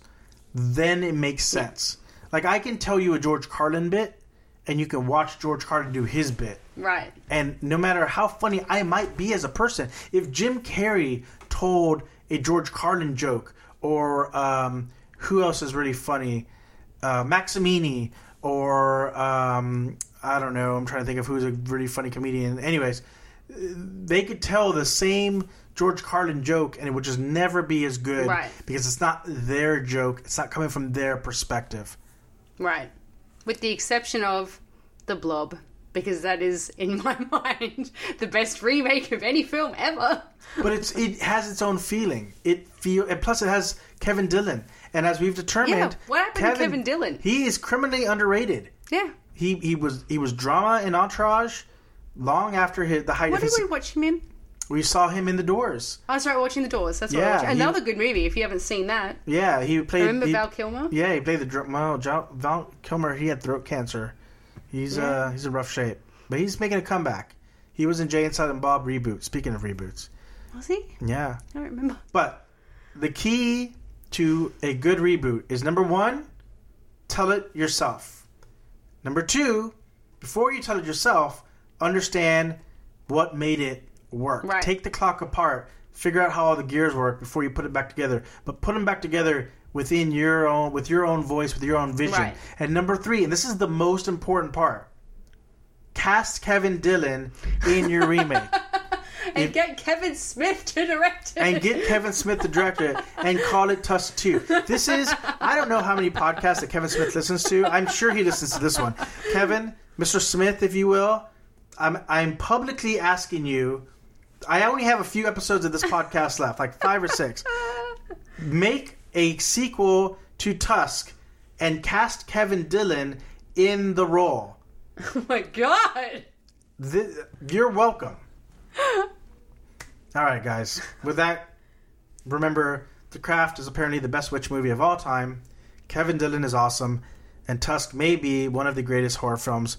then it makes sense. Like, I can tell you a George Carlin bit, and you can watch George Carlin do his bit. Right. And no matter how funny I might be as a person, if Jim Carrey told a George Carlin joke, or um, who else is really funny, uh, Maximini, or um, I don't know, I'm trying to think of who's a really funny comedian. Anyways, they could tell the same George Carlin joke, and it would just never be as good Right. because it's not their joke. It's not coming from their perspective. Right. With the exception of The Blob, because that is, in my mind, the best remake of any film ever. but it's it has its own feeling. It feel and plus it has Kevin Dillon, and as we've determined, Yeah, what happened to Kevin Dillon? He is criminally underrated. Yeah. He he was he was drama in Entourage long after his, the height What of did his. we watch him in? We saw him in The Doors. I was right watching The Doors. That's what Yeah, he- Another good movie if you haven't seen that. Yeah, he played. Remember he- Val Kilmer? Yeah, he played the well, Val Kilmer. He had throat cancer. He's uh he's in rough shape, but he's making a comeback. He was in Jay and Silent Bob reboot. Speaking of reboots, Was he? yeah. I don't remember. But the key to a good reboot is number one, tell it yourself. Number two, before you tell it yourself, understand what made it work. Right. Take the clock apart, figure out how all the gears work before you put it back together. But put them back together within your own with your own voice, with your own vision. Right. And number three, and this is the most important part. Cast Kevin Dillon in your remake. And get Kevin Smith to direct it. and get Kevin Smith to direct it and call it Tusk 2. This is, I don't know how many podcasts that Kevin Smith listens to. I'm sure he listens to this one. Kevin, Mr. Smith, if you will, I'm, I'm publicly asking you. I only have a few episodes of this podcast left, like five or six. Make a sequel to Tusk and cast Kevin Dillon in the role. oh my god. You're welcome. All right, guys. With that, remember The Craft is apparently the best witch movie of all time. Kevin Dillon is awesome, and Tusk may be one of the greatest horror films.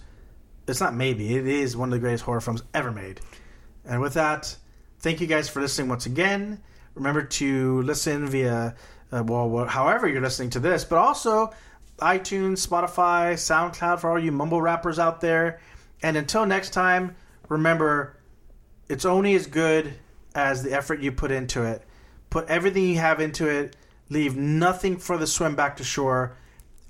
It's not maybe; it is one of the greatest horror films ever made. And with that, thank you guys for listening once again. Remember to listen via, uh, well, however you're listening to this, but also iTunes, Spotify, SoundCloud for all you mumble rappers out there. And until next time, remember it's only as good as the effort you put into it. Put everything you have into it, leave nothing for the swim back to shore,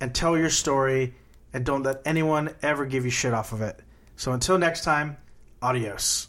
and tell your story, and don't let anyone ever give you shit off of it. So until next time, adios.